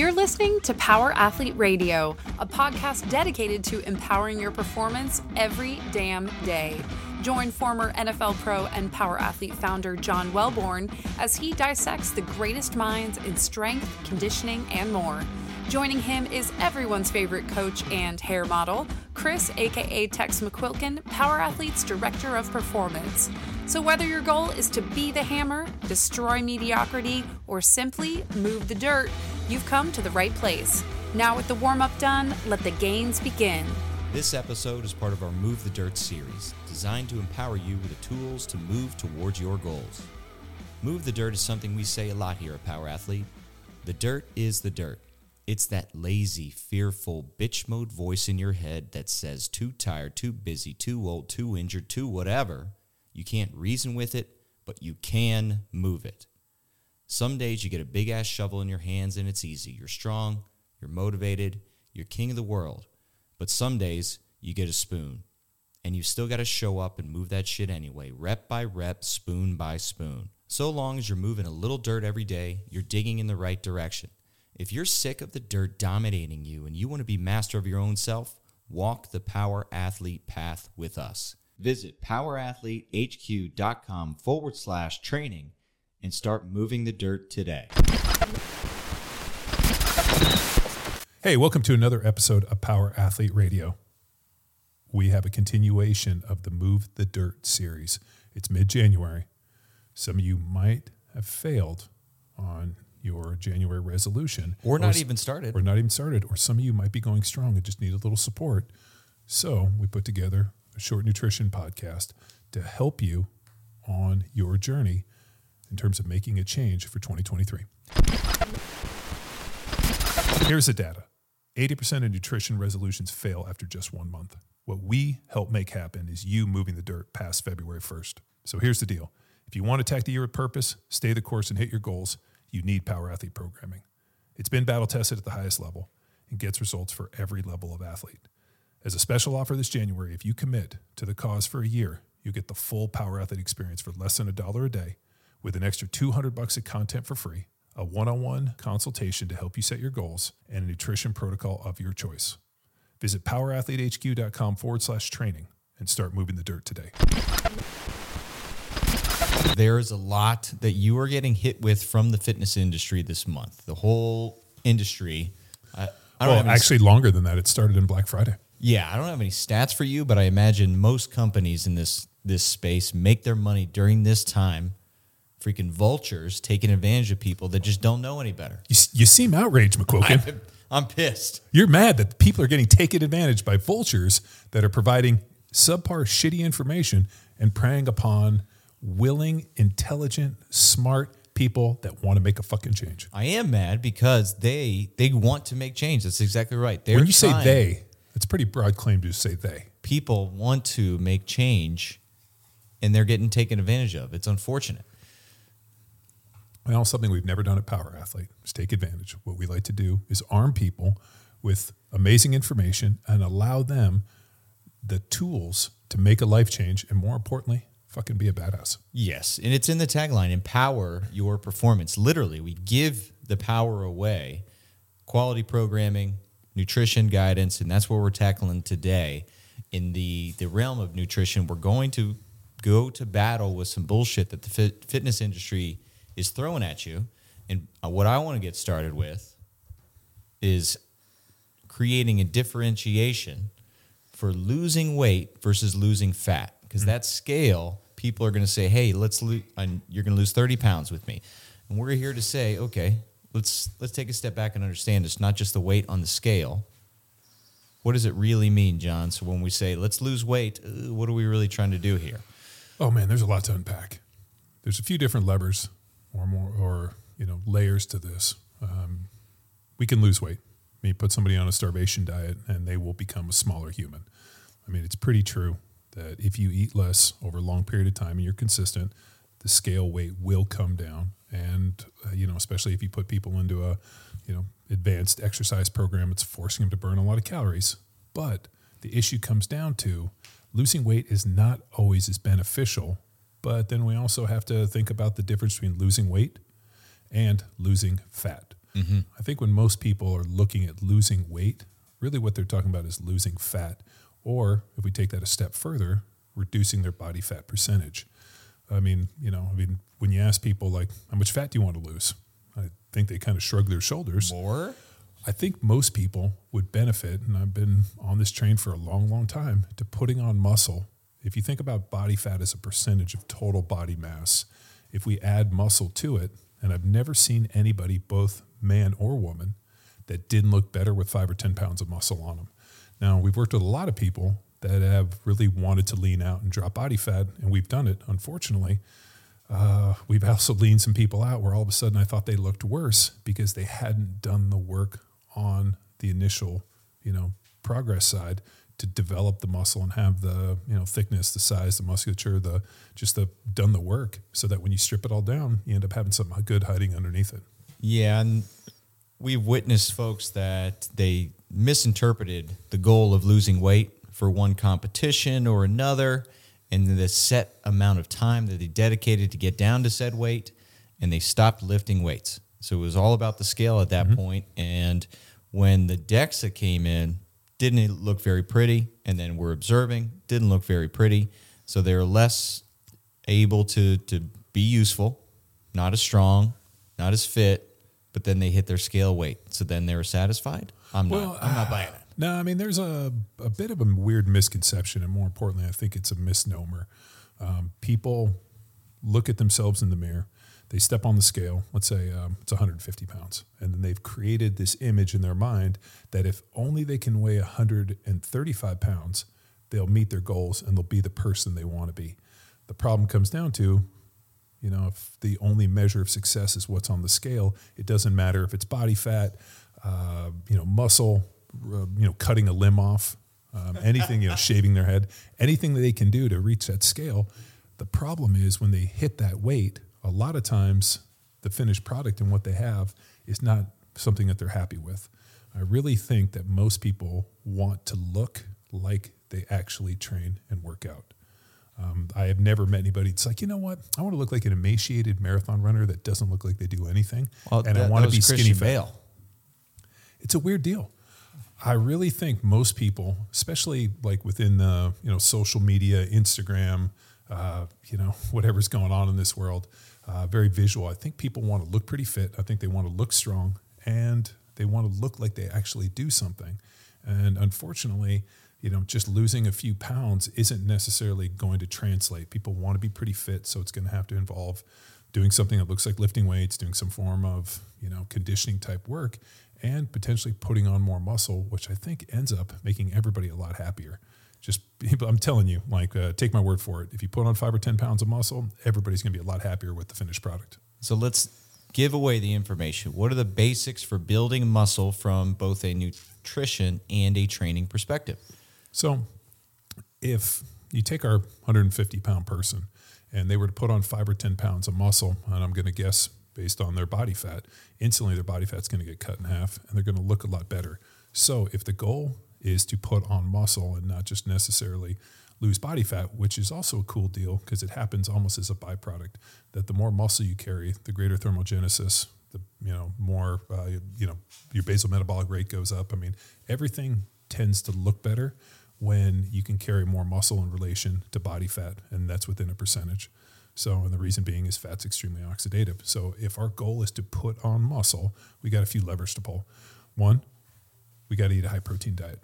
You're listening to Power Athlete Radio, a podcast dedicated to empowering your performance every damn day. Join former NFL pro and Power Athlete founder John Welbourn as he dissects the greatest minds in strength, conditioning, and more. Joining him is everyone's favorite coach and hair model, Chris, aka Tex McQuilkin, Power Athlete's Director of Performance. So, whether your goal is to be the hammer, destroy mediocrity, or simply move the dirt, you've come to the right place. Now, with the warm up done, let the gains begin. This episode is part of our Move the Dirt series, designed to empower you with the tools to move towards your goals. Move the dirt is something we say a lot here at Power Athlete. The dirt is the dirt. It's that lazy, fearful, bitch mode voice in your head that says too tired, too busy, too old, too injured, too whatever. You can't reason with it, but you can move it. Some days you get a big ass shovel in your hands and it's easy. You're strong, you're motivated, you're king of the world. But some days you get a spoon and you still got to show up and move that shit anyway, rep by rep, spoon by spoon. So long as you're moving a little dirt every day, you're digging in the right direction. If you're sick of the dirt dominating you and you want to be master of your own self, walk the Power Athlete path with us. Visit powerathletehq.com forward slash training and start moving the dirt today. Hey, welcome to another episode of Power Athlete Radio. We have a continuation of the Move the Dirt series. It's mid January. Some of you might have failed on your January resolution, Or not s- even started. or not even started, or some of you might be going strong and just need a little support. So we put together a short nutrition podcast to help you on your journey in terms of making a change for 2023. Here's the data 80% of nutrition resolutions fail after just one month. What we help make happen is you moving the dirt past February 1st. So here's the deal if you want to attack the year with purpose, stay the course, and hit your goals, you need Power Athlete programming. It's been battle tested at the highest level and gets results for every level of athlete. As a special offer this January, if you commit to the cause for a year, you get the full Power Athlete experience for less than a dollar a day with an extra 200 bucks of content for free, a one-on-one consultation to help you set your goals, and a nutrition protocol of your choice. Visit powerathletehq.com forward slash training and start moving the dirt today. There's a lot that you are getting hit with from the fitness industry this month. The whole industry. I, I don't Well, actually longer than that. It started in Black Friday. Yeah, I don't have any stats for you, but I imagine most companies in this this space make their money during this time. Freaking vultures taking advantage of people that just don't know any better. You, you seem outraged, McQuilkin. I'm, I'm pissed. You're mad that people are getting taken advantage by vultures that are providing subpar, shitty information and preying upon willing, intelligent, smart people that want to make a fucking change. I am mad because they they want to make change. That's exactly right. They're when you say they, it's pretty broad claim to say they. people want to make change, and they're getting taken advantage of. It's unfortunate. Well, something we've never done at Power Athlete is take advantage. What we like to do is arm people with amazing information and allow them the tools to make a life change and more importantly, fucking be a badass. Yes, and it's in the tagline empower your performance. Literally, we give the power away. Quality programming, nutrition guidance, and that's what we're tackling today. In the the realm of nutrition, we're going to go to battle with some bullshit that the fit, fitness industry is throwing at you. And uh, what I want to get started with is creating a differentiation for losing weight versus losing fat because that scale people are going to say hey let's lose you're going to lose 30 pounds with me and we're here to say okay let's let's take a step back and understand it's not just the weight on the scale what does it really mean john so when we say let's lose weight uh, what are we really trying to do here Oh man, there's a lot to unpack. There's a few different levers or more or you know layers to this. Um, we can lose weight. I mean, put somebody on a starvation diet and they will become a smaller human. I mean, it's pretty true that if you eat less over a long period of time and you're consistent, the scale weight will come down. And uh, you know, especially if you put people into a you know advanced exercise program, it's forcing them to burn a lot of calories. But the issue comes down to losing weight is not always as beneficial. But then we also have to think about the difference between losing weight and losing fat. I think when most people are looking at losing weight, really what they're talking about is losing fat, or if we take that a step further, reducing their body fat percentage. I mean, you know, I mean, when you ask people like, how much fat do you want to lose? I think they kind of shrug their shoulders. More? I think most people would benefit, and I've been on this train for a long, long time, to putting on muscle. If you think about body fat as a percentage of total body mass, if we add muscle to it, and I've never seen anybody, both man or woman, that didn't look better with five or 10 pounds of muscle on them. Now, we've worked with a lot of people that have really wanted to lean out and drop body fat, and we've done it. Unfortunately, uh, we've also leaned some people out where all of a sudden I thought they looked worse because they hadn't done the work on the initial, you know, progress side to develop the muscle and have the you know thickness, the size, the musculature, the just the done the work, so that when you strip it all down, you end up having something good hiding underneath it. Yeah, and we've witnessed folks that they misinterpreted the goal of losing weight for one competition or another, and the set amount of time that they dedicated to get down to said weight, and they stopped lifting weights. So it was all about the scale at that mm-hmm. point. And when the DEXA came in, didn't look very pretty, and then we're observing, didn't look very pretty. So they're less able to to be useful, not as strong, not as fit, but then they hit their scale weight. So then they were satisfied. I'm not. I'm not buying it. No, I mean, there's a, a bit of a weird misconception, and more importantly, I think it's a misnomer. Um, people look at themselves in the mirror, they step on the scale, let's say um, it's 150 pounds, and then they've created this image in their mind that if only they can weigh 135 pounds, they'll meet their goals and they'll be the person they want to be. The problem comes down to you know, if the only measure of success is what's on the scale, it doesn't matter if it's body fat, uh, you know, muscle, you know, cutting a limb off, um, anything, you know, shaving their head, anything that they can do to reach that scale. The problem is when they hit that weight, a lot of times the finished product and what they have is not something that they're happy with. I really think that most people want to look like they actually train and work out. Um, I have never met anybody. It's like, you know what? I want to look like an emaciated marathon runner that doesn't look like they do anything, Well, and I want to be skinny Christian fat. Bale. It's a weird deal. I really think most people, especially like within the you know social media, Instagram, uh, you know whatever's going on in this world, uh, very visual. I think people want to look pretty fit. I think they want to look strong, and they want to look like they actually do something. And unfortunately, you know, just losing a few pounds isn't necessarily going to translate. People want to be pretty fit, so it's going to have to involve doing something that looks like lifting weights, doing some form of you know conditioning type work, and potentially putting on more muscle, which I think ends up making everybody a lot happier. Just I'm telling you, like uh, take my word for it. If you put on five or ten pounds of muscle, everybody's going to be a lot happier with the finished product. So let's give away the information. What are the basics for building muscle from both a nutrition and a training perspective? So, if you take our 150 pound person and they were to put on five or 10 pounds of muscle, and I'm going to guess based on their body fat, instantly their body fat's going to get cut in half and they're going to look a lot better. So, if the goal is to put on muscle and not just necessarily lose body fat, which is also a cool deal because it happens almost as a byproduct, that the more muscle you carry, the greater thermogenesis, the you know more uh, you know your basal metabolic rate goes up. I mean, everything tends to look better when you can carry more muscle in relation to body fat, and that's within a percentage. So, and the reason being is fat's extremely oxidative. So, if our goal is to put on muscle, we got a few levers to pull. One, we got to eat a high protein diet.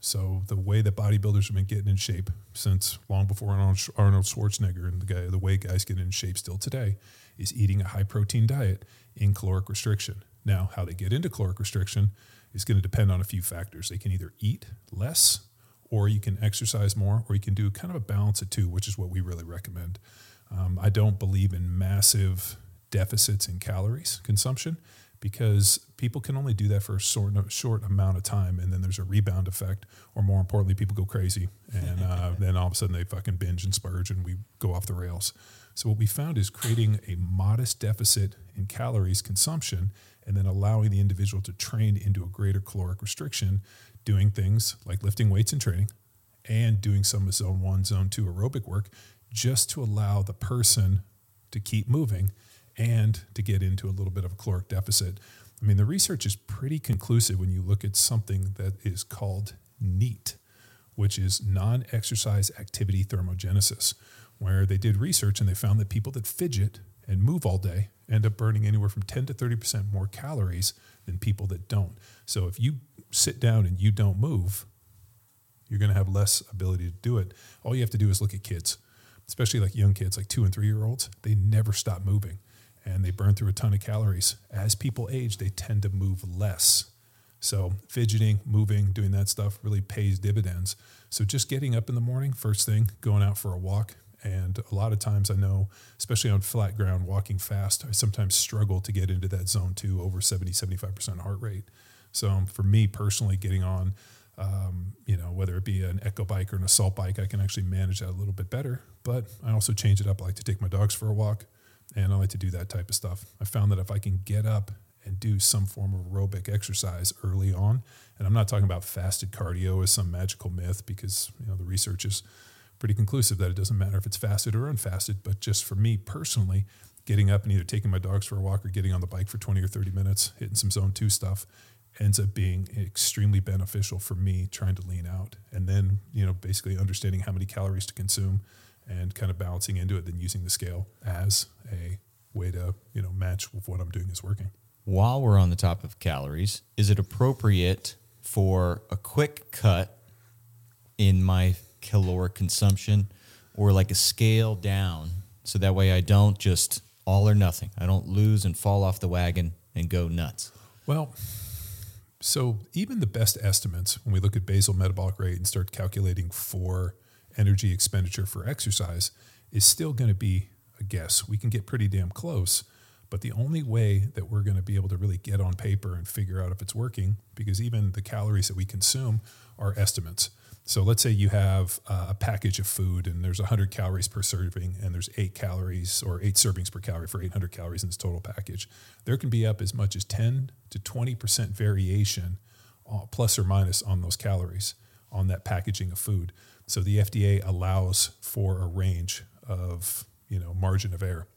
So the way that bodybuilders have been getting in shape since long before Arnold Schwarzenegger and the guy, the way guys get in shape still today, is eating a high protein diet in caloric restriction. Now, how they get into caloric restriction is going to depend on a few factors. They can either eat less, or you can exercise more, or you can do kind of a balance of two, which is what we really recommend. Um, I don't believe in massive deficits in calories consumption because people can only do that for a short, short amount of time and then there's a rebound effect or more importantly people go crazy and uh, then all of a sudden they fucking binge and splurge and we go off the rails. So what we found is creating a modest deficit in calories consumption and then allowing the individual to train into a greater caloric restriction doing things like lifting weights and training and doing some zone one zone two aerobic work just to allow the person to keep moving and to get into a little bit of a caloric deficit. I mean, the research is pretty conclusive when you look at something that is called NEAT, which is non exercise activity thermogenesis, where they did research and they found that people that fidget and move all day end up burning anywhere from 10 to 30% more calories than people that don't. So if you sit down and you don't move, you're going to have less ability to do it. All you have to do is look at kids, especially like young kids, like two and three year olds. They never stop moving and they burn through a ton of calories. As people age, they tend to move less. So fidgeting, moving, doing that stuff really pays dividends. So just getting up in the morning, first thing, going out for a walk. And a lot of times I know, especially on flat ground, walking fast, I sometimes struggle to get into that zone two, over 70, 75% heart rate. So for me personally, getting on, um, you know, whether it be an echo bike or an assault bike, I can actually manage that a little bit better. But I also change it up. I like to take my dogs for a walk and I like to do that type of stuff. I found that if I can get up and do some form of aerobic exercise early on, and I'm not talking about fasted cardio as some magical myth because you know the research is pretty conclusive that it doesn't matter if it's fasted or unfasted, but just for me personally, getting up and either taking my dogs for a walk or getting on the bike for 20 or 30 minutes, hitting some zone 2 stuff ends up being extremely beneficial for me trying to lean out and then, you know, basically understanding how many calories to consume and kind of balancing into it then using the scale as a way to you know match with what I'm doing is working. While we're on the top of calories, is it appropriate for a quick cut in my caloric consumption or like a scale down so that way I don't just all or nothing. I don't lose and fall off the wagon and go nuts. Well, so even the best estimates when we look at basal metabolic rate and start calculating for energy expenditure for exercise is still going to be a guess. We can get pretty damn close, but the only way that we're going to be able to really get on paper and figure out if it's working, because even the calories that we consume are estimates. So let's say you have a package of food and there's 100 calories per serving and there's eight calories or eight servings per calorie for 800 calories in this total package. There can be up as much as 10 to 20% variation, uh, plus or minus, on those calories on that packaging of food. So the FDA allows for a range of you know margin of error.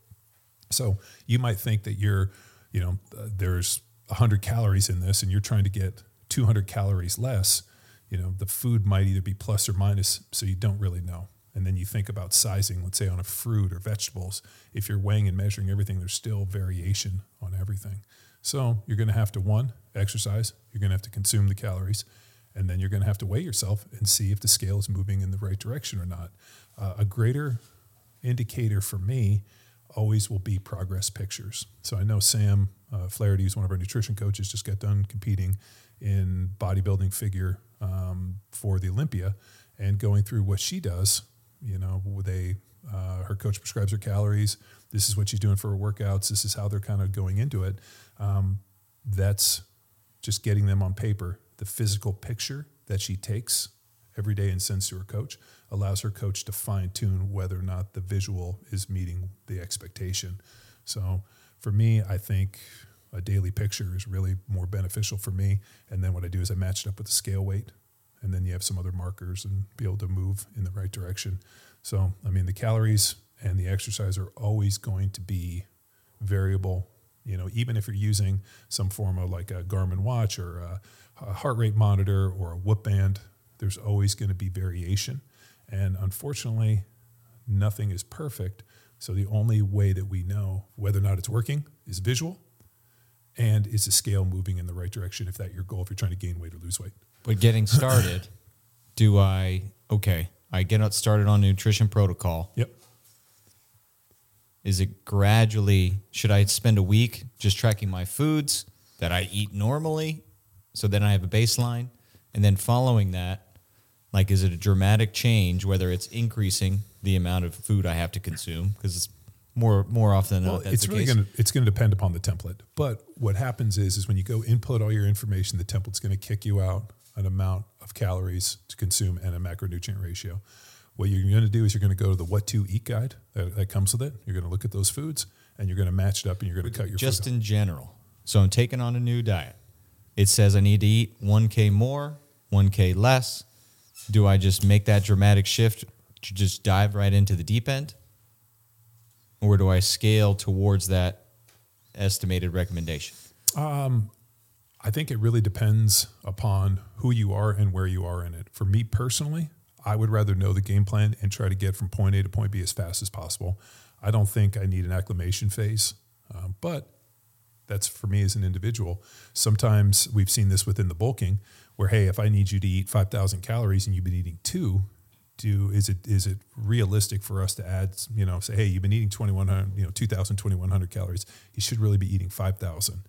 So you might think that you're you know uh, there's 100 calories in this and you're trying to get 200 calories less. You know the food might either be plus or minus, so you don't really know. And then you think about sizing, let's say on a fruit or vegetables. If you're weighing and measuring everything, there's still variation on everything. So you're going to have to one exercise. You're going to have to consume the calories and then you're going to have to weigh yourself and see if the scale is moving in the right direction or not. Uh, a greater indicator for me always will be progress pictures. So I know Sam uh, Flaherty, who's one of our nutrition coaches, just got done competing in bodybuilding figure um, for the Olympia and going through what she does. You know, they uh, her coach prescribes her calories. This is what she's doing for her workouts. This is how they're kind of going into it. Um, that's just getting them on paper the physical picture that she takes every day and sends to her coach allows her coach to fine tune whether or not the visual is meeting the expectation. So for me, I think a daily picture is really more beneficial for me. And then what I do is I match it up with the scale weight, and then you have some other markers and be able to move in the right direction. So, I mean, the calories and the exercise are always going to be variable. You know, even if you're using some form of like a Garmin watch or a a heart rate monitor or a whoop band, there's always going to be variation. And unfortunately, nothing is perfect. So the only way that we know whether or not it's working is visual and is the scale moving in the right direction if that's your goal, if you're trying to gain weight or lose weight. But getting started, do I, okay, I get started on nutrition protocol. Yep. Is it gradually, should I spend a week just tracking my foods that I eat normally? So then I have a baseline. And then following that, like, is it a dramatic change, whether it's increasing the amount of food I have to consume? Because it's more more often than well, not it's really going to it's going to depend upon the template. But what happens is is when you go input all your information, the template's going to kick you out an amount of calories to consume and a macronutrient ratio. What you're going to do is you're going to go to the what to eat guide that, that comes with it. You're going to look at those foods and you're going to match it up and you're going to cut your just in general. So I'm taking on a new diet it says I need to eat 1K more, 1K less. Do I just make that dramatic shift to just dive right into the deep end? Or do I scale towards that estimated recommendation? I think it really depends upon who you are and where you are in it. For me personally, I would rather know the game plan and try to get from point A to point B as fast as possible. I don't think I need an acclimation phase, um, but that's for me as an individual. Sometimes we've seen this within the bulking, where hey, if I need you to eat five thousand calories and you've been eating two, do is it is it realistic for us to add? You know, say hey, you've been eating twenty one hundred, you know, 2,000, 2,100 calories. You should really be eating five thousand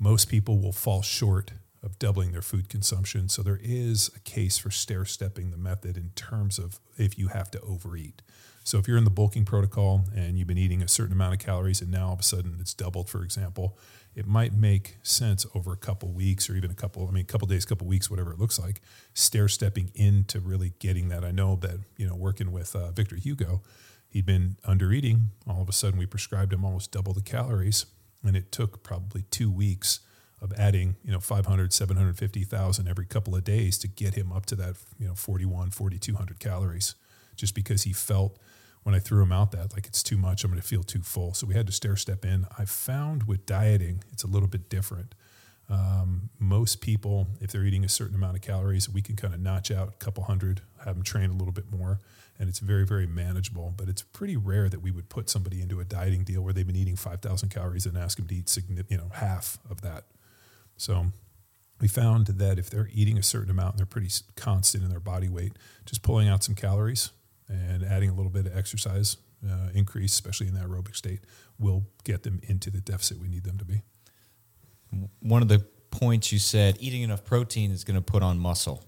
most people will fall short of doubling their food consumption. So there is a case for stair stepping the method in terms of if you have to overeat. So if you're in the bulking protocol and you've been eating a certain amount of calories and now all of a sudden it's doubled, for example, it might make sense over a couple weeks or even a couple, I mean, a couple days, couple weeks, whatever it looks like, stair stepping into really getting that. I know that, you know, working with uh, Victor Hugo, he'd been under eating. All of a sudden we prescribed him almost double the calories and it took probably two weeks of adding you know 500 750,000 every couple of days to get him up to that you know 41 4200 calories just because he felt when I threw them out that like it's too much I'm going to feel too full. So we had to stair step in. I found with dieting it's a little bit different. Um, most people if they're eating a certain amount of calories we can kind of notch out a couple hundred have them train a little bit more and it's very very manageable. But it's pretty rare that we would put somebody into a dieting deal where they've been eating 5000 calories and ask them to eat you know half of that. So we found that if they're eating a certain amount and they're pretty constant in their body weight just pulling out some calories and adding a little bit of exercise uh, increase especially in that aerobic state will get them into the deficit we need them to be one of the points you said eating enough protein is going to put on muscle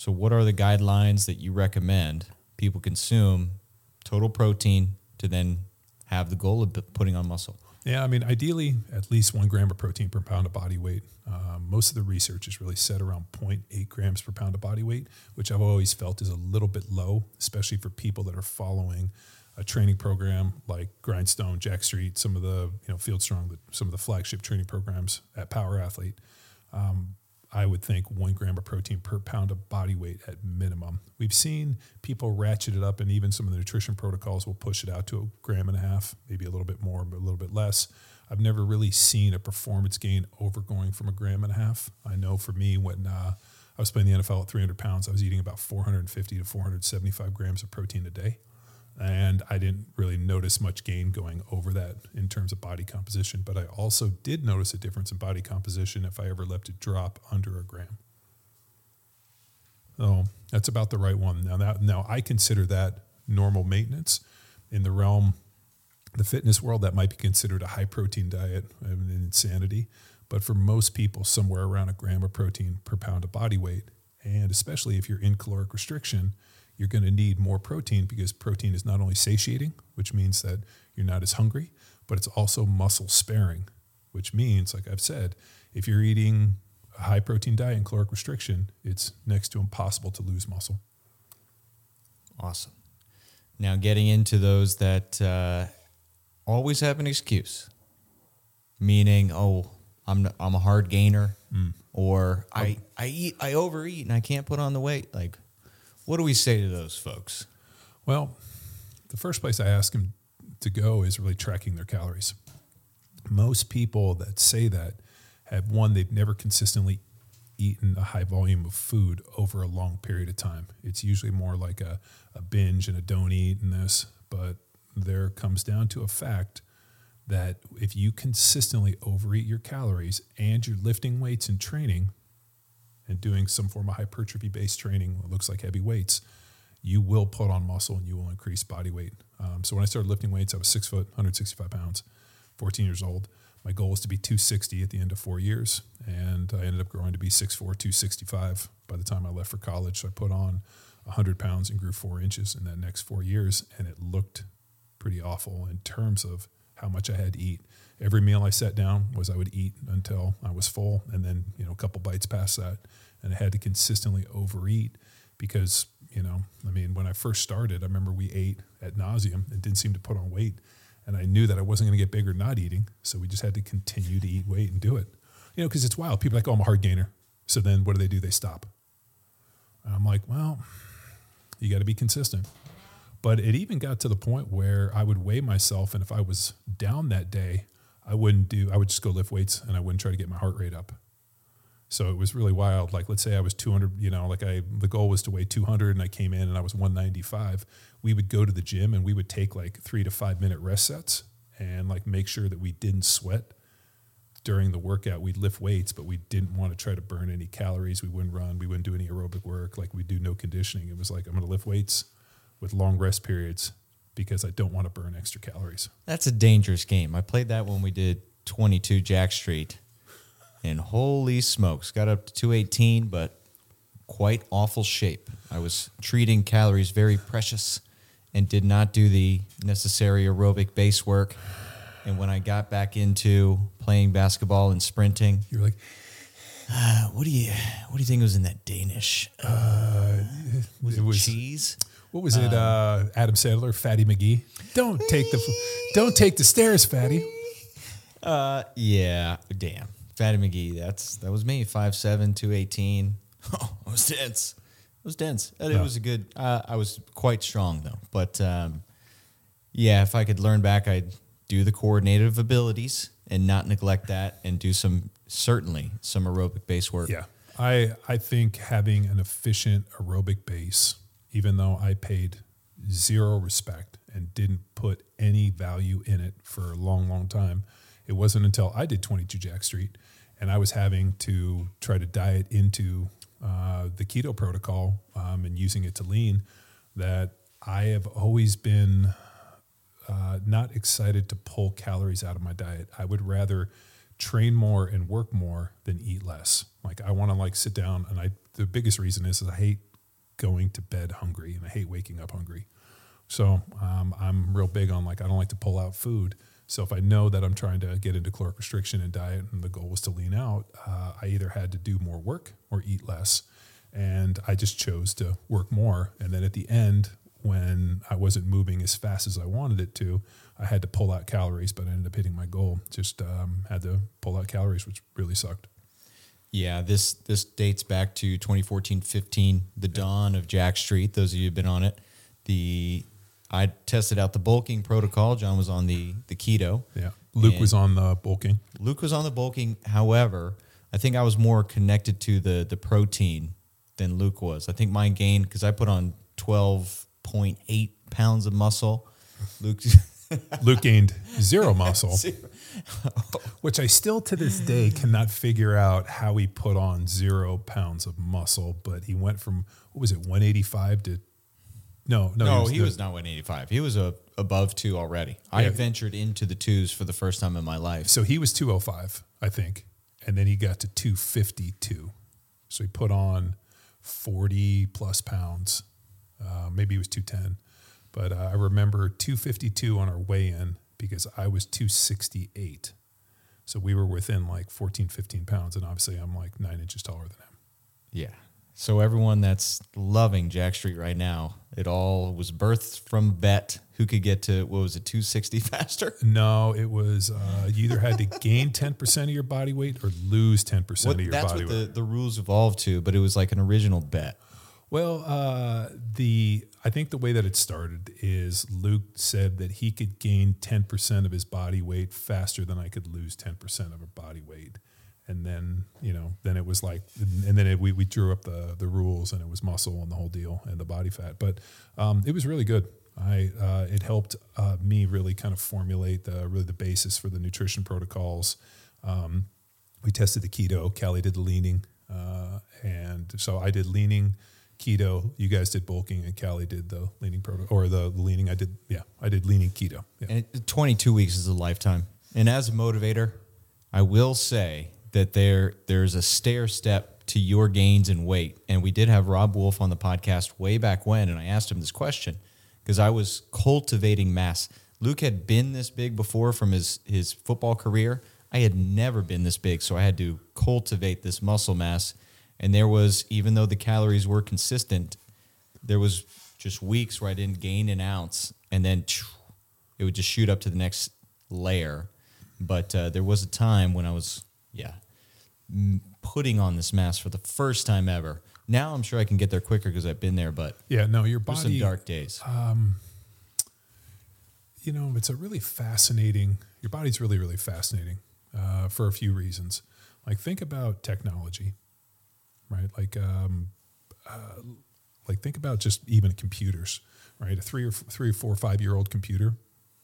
so what are the guidelines that you recommend people consume total protein to then have the goal of putting on muscle? Yeah, I mean, ideally, at least one gram of protein per pound of body weight. Um, most of the research is really set around 0.8 grams per pound of body weight, which I've always felt is a little bit low, especially for people that are following a training program like Grindstone, Jacked Street, some of the you know Field Strong, some of the flagship training programs at Power Athlete. Um, I would think one gram of protein per pound of body weight at minimum. We've seen people ratchet it up, and even some of the nutrition protocols will push it out to a gram and a half, maybe a little bit more, but a little bit less. I've never really seen a performance gain over going from a gram and a half. I know for me, when uh, I was playing the NFL at 300 pounds, I was eating about 450 to 475 grams of protein a day and I didn't really notice much gain going over that in terms of body composition. But I also did notice a difference in body composition if I ever let it drop under a gram. So that's about the right one. Now that now I consider that normal maintenance in the realm, the fitness world. That might be considered a high protein diet, an insanity. But for most people, somewhere around a gram of protein per pound of body weight, and especially if you're in caloric restriction you're going to need more protein because protein is not only satiating, which means that you're not as hungry, but it's also muscle sparing, which means, like I've said, if you're eating a high protein diet and caloric restriction, it's next to impossible to lose muscle. Awesome. Now, getting into those that uh, always have an excuse, meaning, oh, I'm I'm a hard gainer, mm. or I I eat I overeat and I can't put on the weight. Like, what do we say to those folks? Well, the first place I ask them to go is really tracking their calories. Most people that say that have one, they've never consistently eaten a high volume of food over a long period of time. It's usually more like a, a binge and a don't eat and this, but there comes down to a fact that if you consistently overeat your calories and you're lifting weights and training, and doing some form of hypertrophy based training, looks like heavy weights, you will put on muscle and you will increase body weight. Um, so when I started lifting weights, I was six foot, 165 pounds, 14 years old. My goal was to be 260 at the end of four years, and I ended up growing to be 6'4", 265 by the time I left for college. So I put on 100 pounds and grew four inches in that next four years, and it looked pretty awful in terms of how much I had to eat. Every meal I sat down was I would eat until I was full, and then you know a couple bites past that, and I had to consistently overeat because you know I mean when I first started, I remember we ate at nauseum and didn't seem to put on weight, and I knew that I wasn't going to get bigger not eating, so we just had to continue to eat weight and do it. You know, because it's wild. People like, oh, I'm a hard gainer. So then what do they do? They stop. And I'm like, well, you got to be consistent. But it even got to the point where I would weigh myself, and if I was down that day, I wouldn't do. I would just go lift weights, and I wouldn't try to get my heart rate up. So it was really wild. Like let's say I was 200, you know, like I the goal was to weigh 200, and I came in and I was 195. We would go to the gym and we would take like three to five minute rest sets and like make sure that we didn't sweat during the workout. We'd lift weights, but we didn't want to try to burn any calories. We wouldn't run. We wouldn't do any aerobic work. Like we do no conditioning. It was like I'm going to lift weights with long rest periods because I don't want to burn extra calories. That's a dangerous game. I played that when we did 22 Jacked Street, and holy smokes, got up to 218, but quite awful shape. I was treating calories very precious and did not do the necessary aerobic base work. And when I got back into playing basketball and sprinting, You're like, uh, what do you what do you think was in that Danish? Uh, was it, it was- cheese? What was it? Uh, Adam Sandler, Fatty McGee. Don't take the don't take the stairs, Fatty. Uh, yeah, damn. Fatty McGee, that's that was me. 5'7", 218. Oh, it was dense. It was dense. It Yeah. was a good. Uh, I was quite strong though. But um, yeah, if I could learn back, I'd do the coordinative abilities and not neglect that, and do some certainly some aerobic base work. Yeah, I I think having an efficient aerobic base, even though I paid zero respect and didn't put any value in it for a long, long time, it wasn't until I did 22 Jacked Street and I was having to try to diet into uh, the keto protocol um, and using it to lean that I have always been uh, not excited to pull calories out of my diet. I would rather train more and work more than eat less. Like I want to like sit down and I the biggest reason is, is I hate going to bed hungry and I hate waking up hungry. So um, I'm real big on like I don't like to pull out food. So if I know that I'm trying to get into caloric restriction and diet and the goal was to lean out, uh, I either had to do more work or eat less. And I just chose to work more. And then at the end, when I wasn't moving as fast as I wanted it to, I had to pull out calories, but I ended up hitting my goal. Just um, had to pull out calories, which really sucked. Yeah, this this dates back to 2014-15, the dawn of Jacked Street. Those of you who've been on it, the I tested out the bulking protocol. John was on the the keto. Yeah. Luke was on the bulking. Luke was on the bulking. However, I think I was more connected to the the protein than Luke was. I think mine gained because I put on 12.8 pounds of muscle. Luke, Luke gained zero muscle, which I still to this day cannot figure out how he put on zero pounds of muscle. But he went from what was it, one eighty five to no, no, no, he the- was not 185. He was a, above two already. I ventured into the twos for the first time in my life. So he was 205, I think. And then he got to 252. So he put on 40 plus pounds. Uh, maybe he was 210. But uh, I remember 252 on our weigh in because I was 268. So we were within like 14, 15 pounds. And obviously I'm like nine inches taller than him. Yeah. So everyone that's loving Jacked Street right now, it all was birthed from bet who could get to what was it, 260 faster? No, it was uh, you either had to gain 10% of your body weight or lose 10% What, of your that's body what weight. the, the rules evolved to, but it was like an original bet. Well, uh, the I think the way that it started is Luke said that he could gain ten percent of his body weight faster than I could lose ten percent of a body weight, and then you know then it was like and then it, we we drew up the the rules and it was muscle and the whole deal and the body fat, but um, it was really good. I uh, it helped uh, me really kind of formulate the really the basis for the nutrition protocols. Um, we tested the keto. Callie did the leaning, uh, and so I did leaning, keto. You guys did bulking, and Callie did the leaning program or the, leaning. I did, yeah, I did leaning keto. Yeah. And it, 22 weeks is a lifetime. And as a motivator, I will say that there there's a stair step to your gains in weight. And we did have Robb Wolf on the podcast way back when, and I asked him this question because I was cultivating mass. Luke had been this big before from his his football career. I had never been this big, so I had to cultivate this muscle mass. And there was, even though the calories were consistent, there was just weeks where I didn't gain an ounce, and then it would just shoot up to the next layer. But uh, there was a time when I was, yeah, putting on this mass for the first time ever. Now I'm sure I can get there quicker because I've been there, but Yeah, no, your there's some dark days. Um, you know, it's a really fascinating. your body's really, really fascinating uh, for a few reasons. Like, think about technology, right? Like, um, uh, like think about just even computers, right? A three or f- three or four, or five year old computer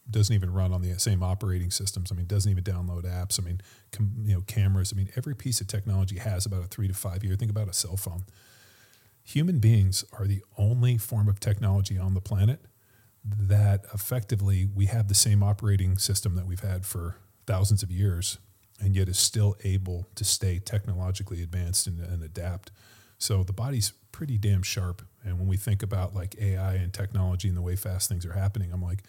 doesn't even run on the same operating systems. I mean, doesn't even download apps. I mean, com, you know, cameras. I mean, every piece of technology has about a three to five year. Think about a cell phone. Human beings are the only form of technology on the planet that effectively we have the same operating system that we've had for thousands of years and yet is still able to stay technologically advanced and, and adapt. So the body's pretty damn sharp. And when we think about like AI and technology and the way fast things are happening, I'm like,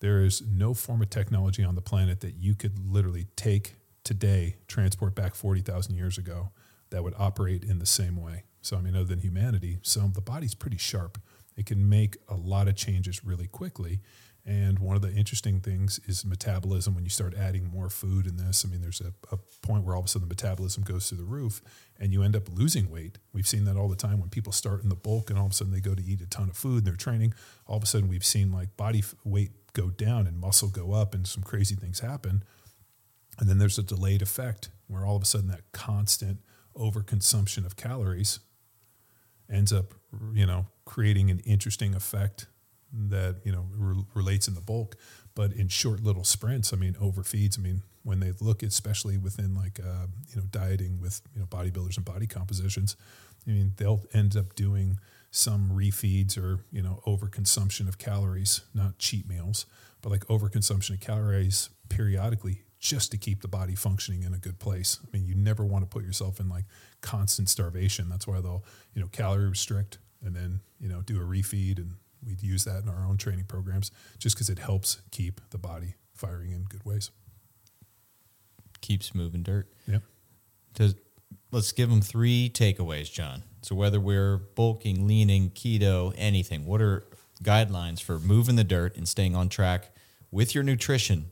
there is no form of technology on the planet that you could literally take today, transport back 40,000 years ago, that would operate in the same way. So, I mean, other than humanity, so the body's pretty sharp. It can make a lot of changes really quickly. And one of the interesting things is metabolism. When you start adding more food in this, I mean, there's a, a, point where all of a sudden the metabolism goes through the roof and you end up losing weight. We've seen that all the time when people start in the bulk and all of a sudden they go to eat a ton of food and they're training. All of a sudden we've seen like body weight go down and muscle go up and some crazy things happen. And then there's a delayed effect where all of a sudden that constant overconsumption of calories ends up, you know, creating an interesting effect that you know re- relates in the bulk, but in short little sprints. I mean, overfeeds. I mean, when they look, especially within like uh, you know dieting with you know bodybuilders and body compositions, I mean, they'll end up doing some refeeds or you know overconsumption of calories, not cheat meals, but like overconsumption of calories periodically just to keep the body functioning in a good place. I mean, you never want to put yourself in like constant starvation. That's why they'll, you know, calorie restrict and then, you know, do a refeed. And we'd use that in our own training programs just because it helps keep the body firing in good ways. Keeps moving dirt. Yep. Does, let's give them three takeaways, John. So whether we're bulking, leaning, keto, anything, what are guidelines for moving the dirt and staying on track with your nutrition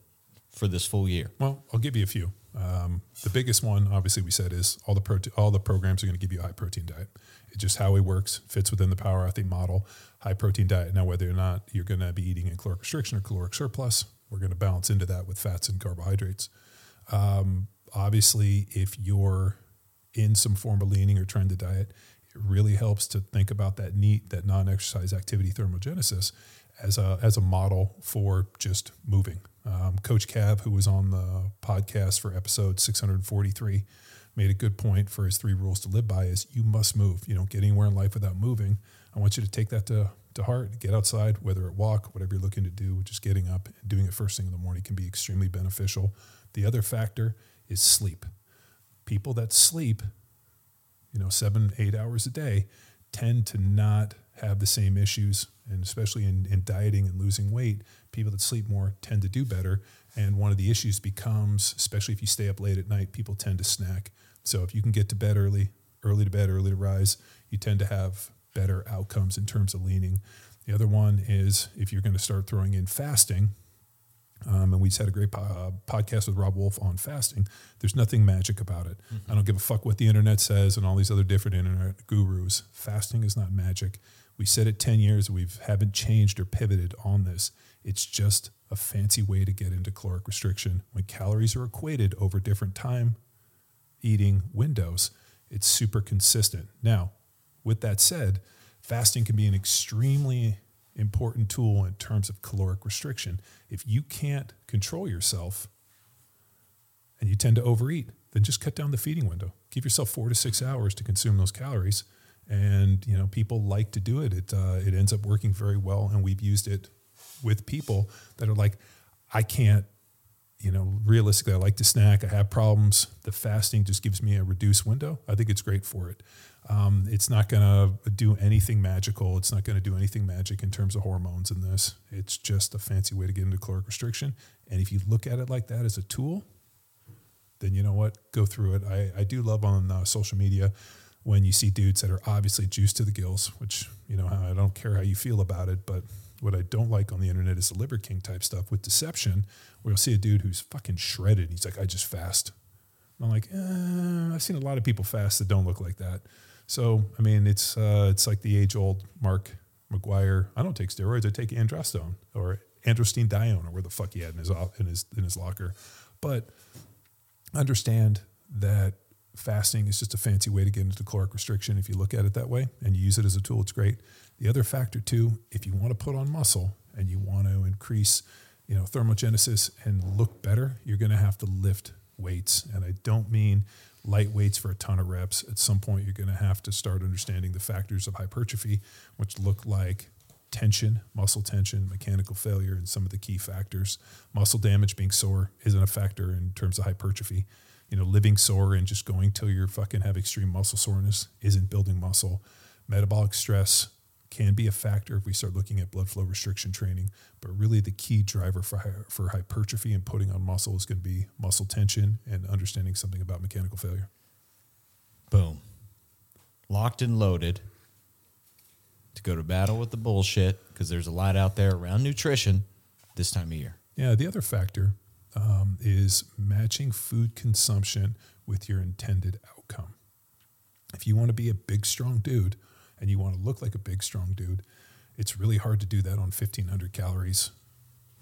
for this full year? Well, I'll give you a few. Um, the biggest one, obviously, we said is all the protein, all the programs are going to give you a high protein diet. It's just how it works, fits within the power athlete model. High protein diet. Now, whether or not you're going to be eating in caloric restriction or caloric surplus, we're going to balance into that with fats and carbohydrates. Um, obviously, if you're in some form of leaning or trend to diet, it really helps to think about that NEAT, that non-exercise activity thermogenesis, as a as a model for just moving. Um, Coach Cav, who was on the podcast for episode 643, made a good point for his three rules to live by: is you must move. You don't get anywhere in life without moving. I want you to take that to to heart. Get outside, whether it walk, whatever you're looking to do. Just getting up and doing it first thing in the morning can be extremely beneficial. The other factor is sleep. People that sleep, you know, seven, eight hours a day, tend to not have the same issues. And especially in, in dieting and losing weight, people that sleep more tend to do better. And one of the issues becomes, especially if you stay up late at night, people tend to snack. So if you can get to bed early, early to bed, early to rise, you tend to have better outcomes in terms of leaning. The other one is if you're going to start throwing in fasting, um, and we just had a great po- uh, podcast with Robb Wolf on fasting. There's nothing magic about it. Mm-hmm. I don't give a fuck what the internet says and all these other different internet gurus. Fasting is not magic. We said it 10 years. We haven't changed or pivoted on this. It's just a fancy way to get into caloric restriction. When calories are equated over different time eating windows, it's super consistent. Now, with that said, fasting can be an extremely important tool in terms of caloric restriction. If you can't control yourself and you tend to overeat, then just cut down the feeding window. Give yourself four to six hours to consume those calories. And you know, people like to do it. It uh, it ends up working very well, and we've used it with people that are like, I can't. You know, realistically, I like to snack. I have problems. The fasting just gives me a reduced window. I think it's great for it. Um, it's not going to do anything magical. It's not going to do anything magic in terms of hormones in this. It's just a fancy way to get into caloric restriction. And if you look at it like that as a tool, then you know what? Go through it. I, I do love on uh, social media when you see dudes that are obviously juiced to the gills, which, you know, I don't care how you feel about it, but what I don't like on the internet is the Liver King type stuff with deception, where you'll see a dude who's fucking shredded. He's like, I just fast. And I'm like, eh, I've seen a lot of people fast that don't look like that. So I mean, it's uh, it's like the age old Mark McGwire. I don't take steroids. I take androstone or androstenedione or where the fuck he had in his in his in his locker. But understand that fasting is just a fancy way to get into caloric restriction. If you look at it that way and you use it as a tool, it's great. The other factor too, if you want to put on muscle and you want to increase, you know, thermogenesis and look better, you're going to have to lift weights. And I don't mean light weights for a ton of reps. At some point, you're going to have to start understanding the factors of hypertrophy, which look like tension, muscle tension, mechanical failure, and some of the key factors. Muscle damage being sore isn't a factor in terms of hypertrophy. You know, living sore and just going till you fucking have extreme muscle soreness isn't building muscle. Metabolic stress can be a factor if we start looking at blood flow restriction training, but really the key driver for for hypertrophy and putting on muscle is going to be muscle tension and understanding something about mechanical failure. Boom. Locked and loaded to go to battle with the bullshit because there's a lot out there around nutrition this time of year. Yeah, the other factor um, is matching food consumption with your intended outcome. If you want to be a big, strong dude and you want to look like a big, strong dude, it's really hard to do that on 1500 calories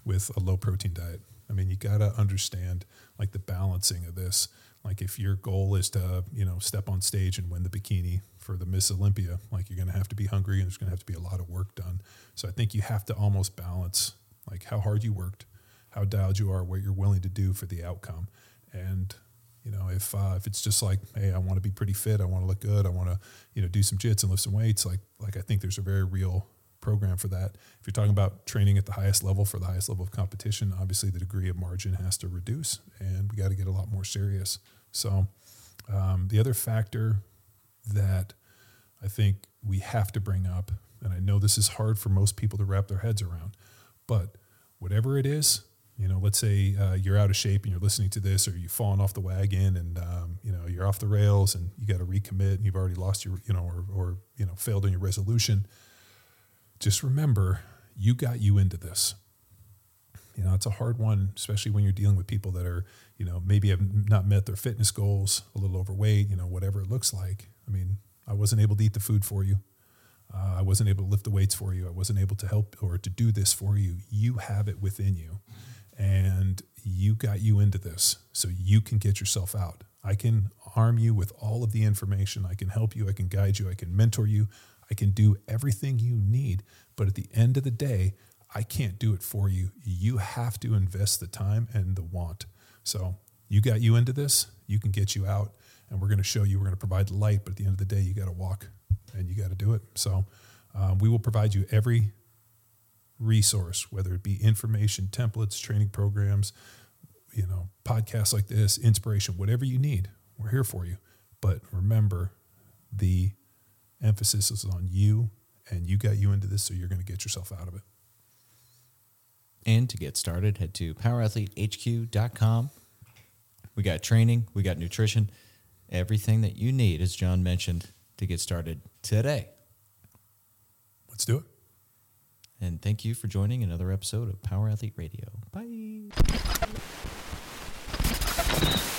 with a low protein diet. I mean, you got to understand like the balancing of this. Like if your goal is to, you know, step on stage and win the bikini for the Miss Olympia, like you're going to have to be hungry and there's going to have to be a lot of work done. So I think you have to almost balance like how hard you worked, how dialed you are, what you're willing to do for the outcome. And you know, if uh, if it's just like, hey, I want to be pretty fit, I want to look good, I want to, you know, do some jits and lift some weights, like like I think there's a very real program for that. If you're talking about training at the highest level for the highest level of competition, obviously the degree of margin has to reduce, and we got to get a lot more serious. So, um, the other factor that I think we have to bring up, and I know this is hard for most people to wrap their heads around, but whatever it is, you know, let's say uh, you're out of shape and you're listening to this, or you've fallen off the wagon and um, you know you're off the rails and you got to recommit and you've already lost your, you know, or, or you know failed in your resolution. Just remember, you got you into this. You know, it's a hard one, especially when you're dealing with people that are, you know, maybe have not met their fitness goals, a little overweight, you know, whatever it looks like. I mean, I wasn't able to eat the food for you. Uh, I wasn't able to lift the weights for you. I wasn't able to help or to do this for you. You have it within you and you got you into this so you can get yourself out. I can arm you with all of the information. I can help you. I can guide you. I can mentor you. I can do everything you need. But at the end of the day, I can't do it for you. You have to invest the time and the want. So you got you into this, you can get you out. And we're going to show you, we're going to provide the light. But at the end of the day, you got to walk and you got to do it. So um, we will provide you every resource, whether it be information, templates, training programs, you know, podcasts like this, inspiration, whatever you need, we're here for you. But remember, the emphasis is on you, and you got you into this, so you're going to get yourself out of it. And to get started, head to powerathletehq.com. We got training, we got nutrition, everything that you need, as John mentioned, to get started today. Let's do it. And thank you for joining another episode of Power Athlete Radio. Bye.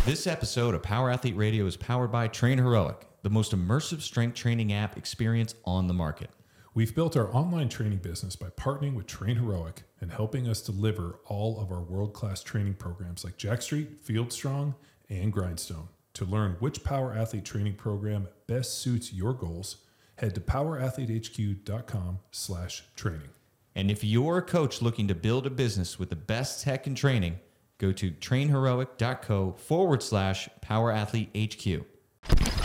This episode of Power Athlete Radio is powered by Train Heroic, the most immersive strength training app experience on the market. We've built our online training business by partnering with Train Heroic and helping us deliver all of our world class training programs like Jacked Street, Field Strong, and Grindstone. To learn which Power Athlete training program best suits your goals, head to powerathletehq.com slash training. And if you're a coach looking to build a business with the best tech and training, go to trainheroic.co forward slash power athlete HQ.